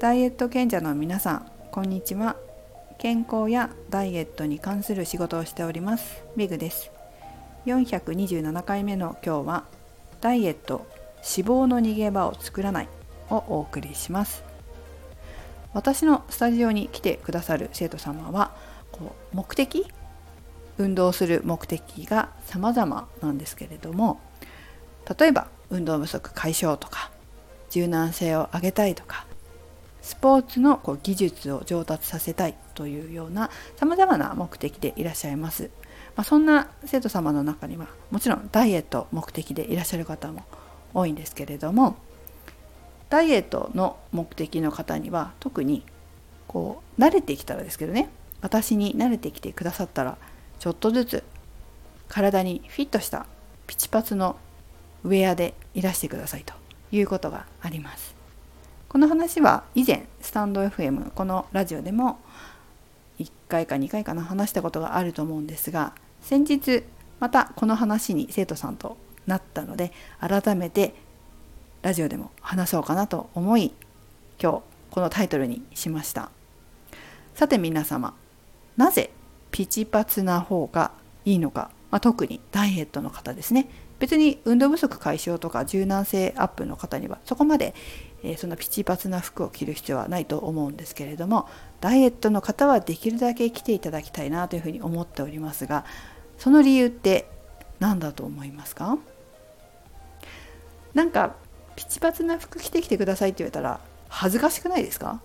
ダイエット賢者の皆さんこんにちは。健康やダイエットに関する仕事をしておりますビグです。427回目の今日はダイエット脂肪の逃げ場を作らないをお送りします。私のスタジオに来てくださる生徒様はこう目的運動する目的が様々なんですけれども例えば運動不足解消とか柔軟性を上げたいとかスポーツのこう技術を上達させたいというようなさまざまな目的でいらっしゃいます。まあ、そんな生徒様の中にはもちろんダイエット目的でいらっしゃる方も多いんですけれどもダイエットの目的の方には特にこう慣れてきたらですけどね私に慣れてきてくださったらちょっとずつ体にフィットしたピチパツのウェアでいらしてくださいということがあります。この話は以前スタンド FM このラジオでも1回か2回かな話したことがあると思うんですが先日またこの話に生徒さんとなったので改めてラジオでも話そうかなと思い今日このタイトルにしました。さて皆様なぜピチパツな方がいいのか、まあ、特にダイエットの方ですね。別に運動不足解消とか柔軟性アップの方にはそこまで、え、そんなピチパツな服を着る必要はないと思うんですけれどもダイエットの方はできるだけ来ていただきたいなというふうに思っておりますがその理由って何だと思いますか？なんかピチパツな服着てきてくださいって言われたら恥ずかしくないですか？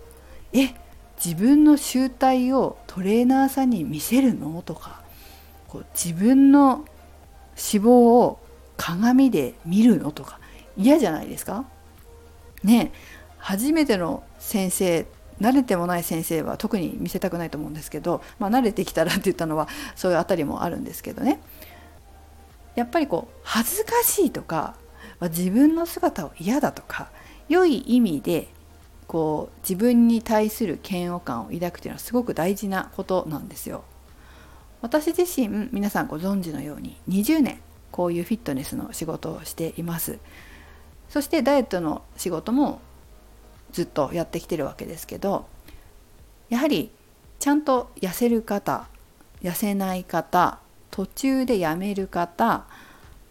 え自分の集体をトレーナーさんに見せるの？とかこう自分の脂肪を鏡で見るの？とか嫌じゃないですか？ね初めての先生慣れてもない先生は特に見せたくないと思うんですけど、まあ、慣れてきたらって言ったのはそういうあたりもあるんですけどねやっぱりこう恥ずかしいとか自分の姿を嫌だとか良い意味でこう自分に対する嫌悪感を抱くというのはすごく大事なことなんですよ。私自身皆さんご存知のように20年こういうフィットネスの仕事をしていますそしてダイエットの仕事もずっとやってきてるわけですけどやはりちゃんと痩せる方痩せない方途中でやめる方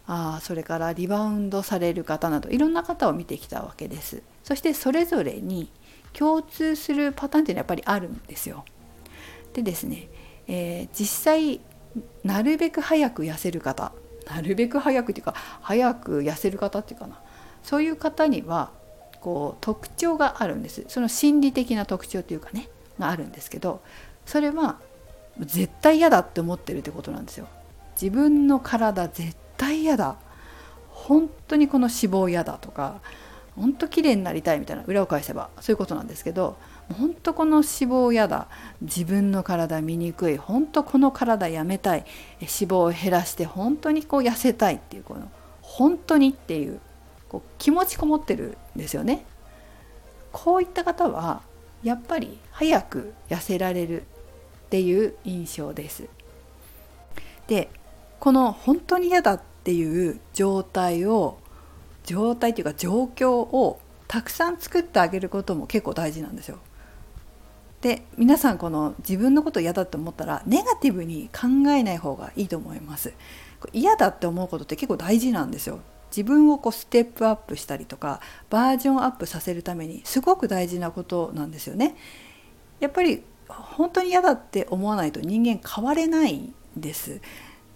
あそれからリバウンドされる方などいろんな方を見てきたわけです。そしてそれぞれに共通するパターンっていうのはやっぱりあるんですよ。でですね、えー、実際なるべく早く痩せる方なるべく早くっていうか早く痩せる方っていうかなそういう方にはこう特徴があるんです。その心理的な特徴っていうかねがあるんですけどそれは絶対嫌だって思ってるってことなんですよ。自分の体絶対嫌だ。本当にこの脂肪嫌だとか本当綺麗になりたいみたいな裏を返せばそういうことなんですけど本当この脂肪嫌だ。自分の体醜い。本当この体やめたい。脂肪を減らして本当にこう痩せたいっていうこの本当にっていうこう気持ちこもってるんですよね。こういった方はやっぱり早く痩せられるっていう印象です。でこの本当に嫌だっていう状態を状態というか状況をたくさん作ってあげることも結構大事なんですよ。で皆さんこの自分のこと嫌だって思ったらネガティブに考えない方がいいと思います嫌だって思うことって結構大事なんですよ自分をこうステップアップしたりとかバージョンアップさせるためにすごく大事なことなんですよね。やっぱり本当に嫌だって思わないと人間変われないんです。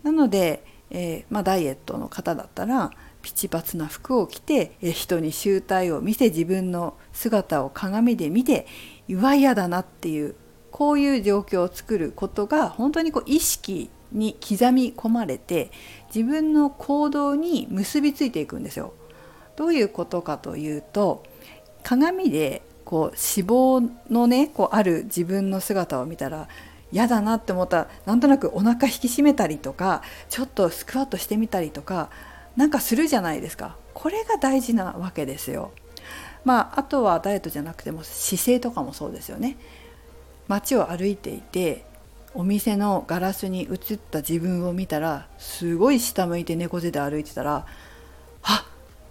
なので、えー、まあ、ダイエットの方だったらピチパツな服を着てえ人に集体を見せ自分の姿を鏡で見てうわ嫌だなっていうこういう状況を作ることが本当にこう意識に刻み込まれて自分の行動に結びついていくんですよ。どういうことかというと鏡でこう脂肪のねこうある自分の姿を見たら嫌だなって思ったらなんとなくお腹引き締めたりとかちょっとスクワットしてみたりとかなんかするじゃないですかこれが大事なわけですよ。まあ、あとはダイエットじゃなくても姿勢とかもそうですよね。街を歩いていてお店のガラスに映った自分を見たらすごい下向いて猫背で歩いてたらあ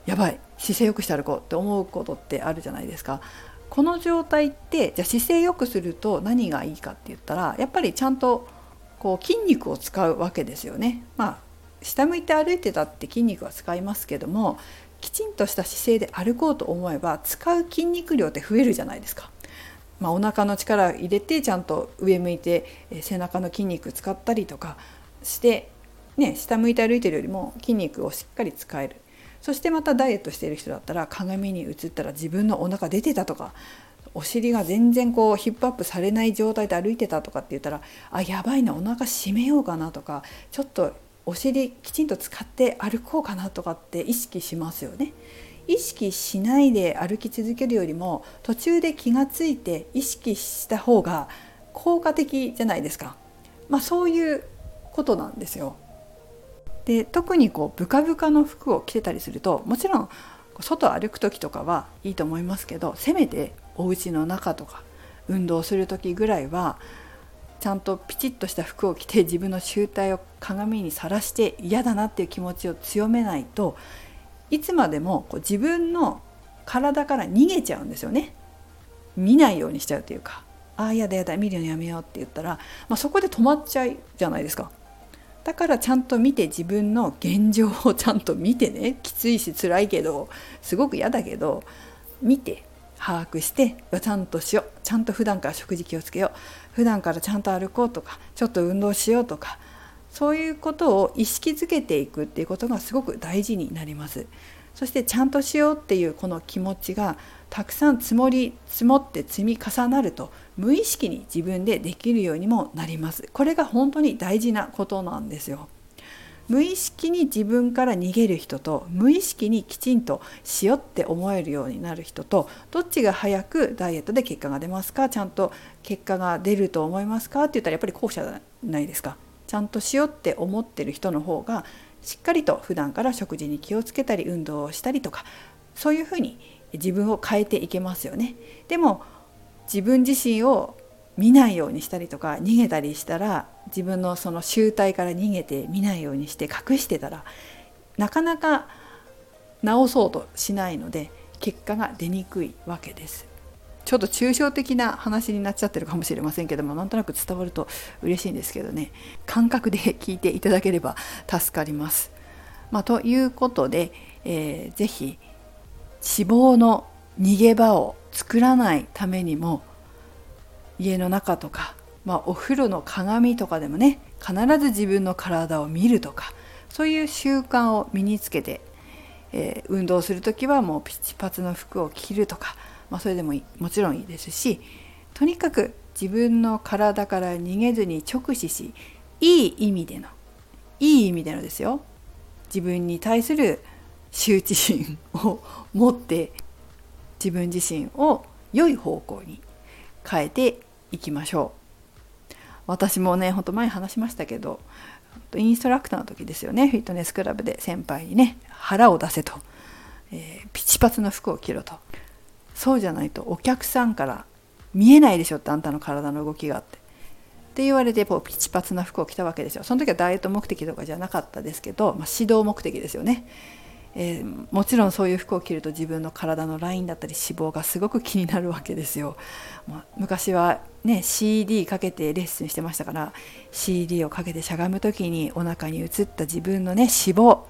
やばい姿勢よくして歩こうって思うことってあるじゃないですかこの状態ってじゃあ姿勢良くすると何がいいかって言ったらやっぱりちゃんとこう筋肉を使うわけですよね。まあ下向いて歩いてたって筋肉は使いますけどもきちんとした姿勢で歩こうと思えば使う筋肉量って増えるじゃないですか。まあ、お腹の力入れてちゃんと上向いて背中の筋肉使ったりとかして、ね、下向いて歩いてるよりも筋肉をしっかり使えるそしてまたダイエットしてる人だったら鏡に映ったら自分のお腹出てたとかお尻が全然こうヒップアップされない状態で歩いてたとかって言ったらあやばいなお腹締めようかなとかちょっとお尻きちんと使って歩こうかなとかって意識しますよね。意識しないで歩き続けるよりも途中で気がついて意識した方が効果的じゃないですか。まあ、そういうことなんですよ。で特にこうブカブカの服を着てたりするともちろん外歩く時とかはいいと思いますけどせめてお家の中とか運動する時ぐらいはちゃんとピチッとした服を着て自分の醜態を鏡にさらして嫌だなっていう気持ちを強めないといつまでもこう自分の体から逃げちゃうんですよね。見ないようにしちゃうというかああやだやだ見るのやめようって言ったら、まあ、そこで止まっちゃうじゃないですか。だからちゃんと見て自分の現状をちゃんと見てねきついし辛いけどすごく嫌だけど見て把握してちゃんとしよう。ちゃんと普段から食事気をつけよう。普段からちゃんと歩こうとかちょっと運動しようとかそういうことを意識づけていくっていうことがすごく大事になります。そしてちゃんとしようっていうこの気持ちがたくさん積もり積もって積み重なると無意識に自分でできるようにもなります。これが本当に大事なことなんですよ。無意識に自分から逃げる人と無意識にきちんとしようって思えるようになる人とどっちが早くダイエットで結果が出ますか？ちゃんと結果が出ると思いますか？って言ったらやっぱり後者じゃないですか。ちゃんとしようって思ってる人の方がしっかりと普段から食事に気をつけたり運動をしたりとかそういうふうに自分を変えていけますよね。でも自分自身を見ないようにしたりとか逃げたりしたら自分のその集体から逃げて見ないようにして隠してたらなかなか治そうとしないので結果が出にくいわけです。ちょっと抽象的な話になっちゃってるかもしれませんけどもなんとなく伝わると嬉しいんですけどね感覚で聞いていただければ助かります。まあ、ということで、えー、ぜひ脂肪の逃げ場を作らないためにも家の中とか、まあ、お風呂の鏡とかでもね必ず自分の体を見るとかそういう習慣を身につけて、えー、運動する時はもうピチパツの服を着るとかまあ、それでももちろんいいですしとにかく自分の体から逃げずに直視しいい意味でのいい意味でのですよ。自分に対する羞恥心を持って自分自身を良い方向に変えていきましょう。私もねほんと前話しましたけどインストラクターの時ですよね。フィットネスクラブで先輩にね腹を出せと、えー、ピチパツの服を着ろと。そうじゃないとお客さんから見えないでしょってあんたの体の動きがあって。って言われてこうピチパツな服を着たわけですよ。その時はダイエット目的とかじゃなかったですけど、まあ、指導目的ですよね。えー、もちろんそういう服を着ると自分の体のラインだったり脂肪がすごく気になるわけですよ。まあ、昔はね CD かけてレッスンしてましたから CD をかけてしゃがむ時にお腹に映った自分のね脂肪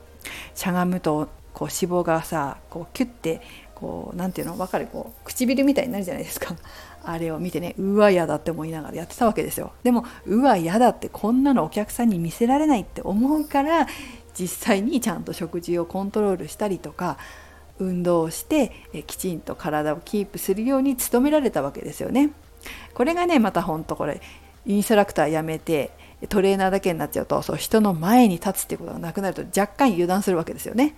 しゃがむとこう脂肪がさこうキュッてこう何ていうの？分かる？こう唇みたいになるじゃないですか。あれを見てねうわ嫌だって思いながらやってたわけですよ。でもうわ嫌だってこんなのお客さんに見せられないって思うから実際にちゃんと食事をコントロールしたりとか運動をしてえきちんと体をキープするように努められたわけですよね。これがねまたほんとこれインストラクター辞めてトレーナーだけになっちゃうとそう人の前に立つってことがなくなると若干油断するわけですよね。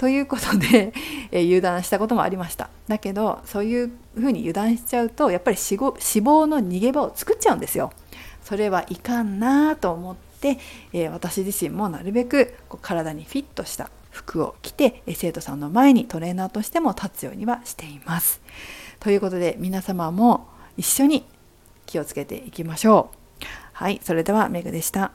ということで、え油断したこともありましただけどそういうふうに油断しちゃうとやっぱり脂肪の逃げ場を作っちゃうんですよそれはいかんなと思って、え私自身もなるべくこう体にフィットした服を着て生徒さんの前にトレーナーとしても立つようにはしています。ということで皆様も一緒に気をつけていきましょう。はい、それではメグでした。